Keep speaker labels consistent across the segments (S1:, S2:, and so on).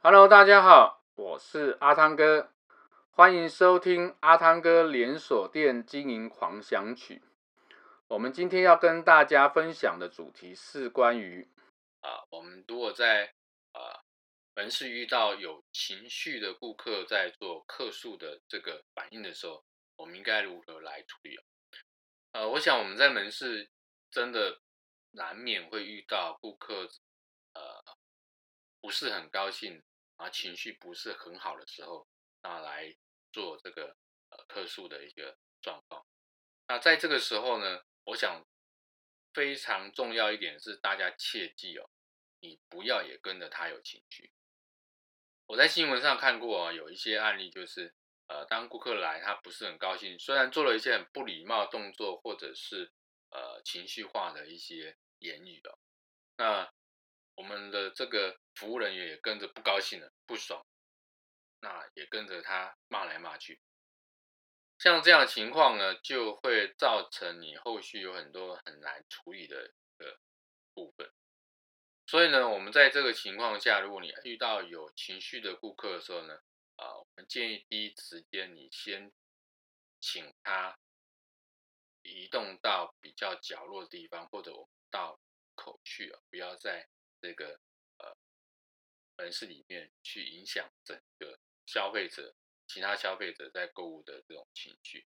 S1: Hello，大家好，我是阿汤哥，欢迎收听阿汤哥连锁店经营狂想曲。我们今天要跟大家分享的主题是关于
S2: 啊，我们如果在啊门市遇到有情绪的顾客在做客诉的这个反应的时候，我们应该如何来处理？呃，我想我们在门市真的难免会遇到顾客不是很高兴。啊，情绪不是很好的时候，那来做这个呃客诉的一个状况。那在这个时候呢，我想非常重要一点是，大家切记哦，你不要也跟着他有情绪。我在新闻上看过啊，有一些案例就是，呃，当顾客来，他不是很高兴，虽然做了一些很不礼貌的动作，或者是呃情绪化的一些言语哦，那。我们的这个服务人员也跟着不高兴了，不爽，那也跟着他骂来骂去。像这样情况呢，就会造成你后续有很多很难处理的一个部分。所以呢，我们在这个情况下，如果你遇到有情绪的顾客的时候呢，啊，我们建议第一时间你先请他移动到比较角落的地方，或者我们到口去啊，不要再。这个呃门市里面去影响整个消费者、其他消费者在购物的这种情绪。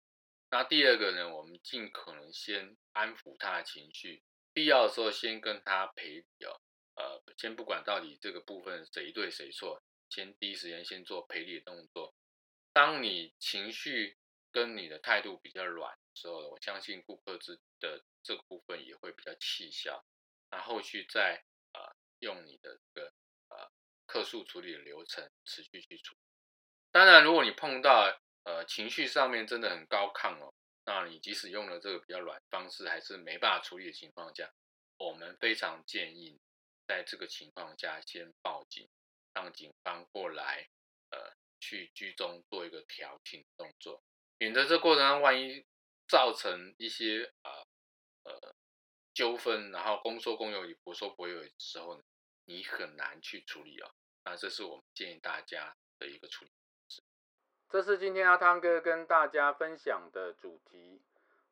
S2: 那第二个呢，我们尽可能先安抚他的情绪，必要的时候先跟他赔礼哦。呃，先不管到底这个部分谁对谁错，先第一时间先做赔礼的动作。当你情绪跟你的态度比较软的时候，我相信顾客之的这个部分也会比较气消。那后续再。用你的这个呃客诉处理的流程持续去处理。当然，如果你碰到呃情绪上面真的很高亢哦，那你即使用了这个比较软方式，还是没办法处理的情况下，我们非常建议在这个情况下先报警，让警方过来呃去居中做一个调停动作，免得这过程中万一造成一些啊呃，呃纠纷，然后公说公有理，婆说婆有理的时候呢，你很难去处理哦，那这是我们建议大家的一个处理方式。
S1: 这是今天阿汤哥跟大家分享的主题，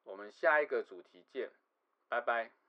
S1: 我们下一个主题见，拜拜。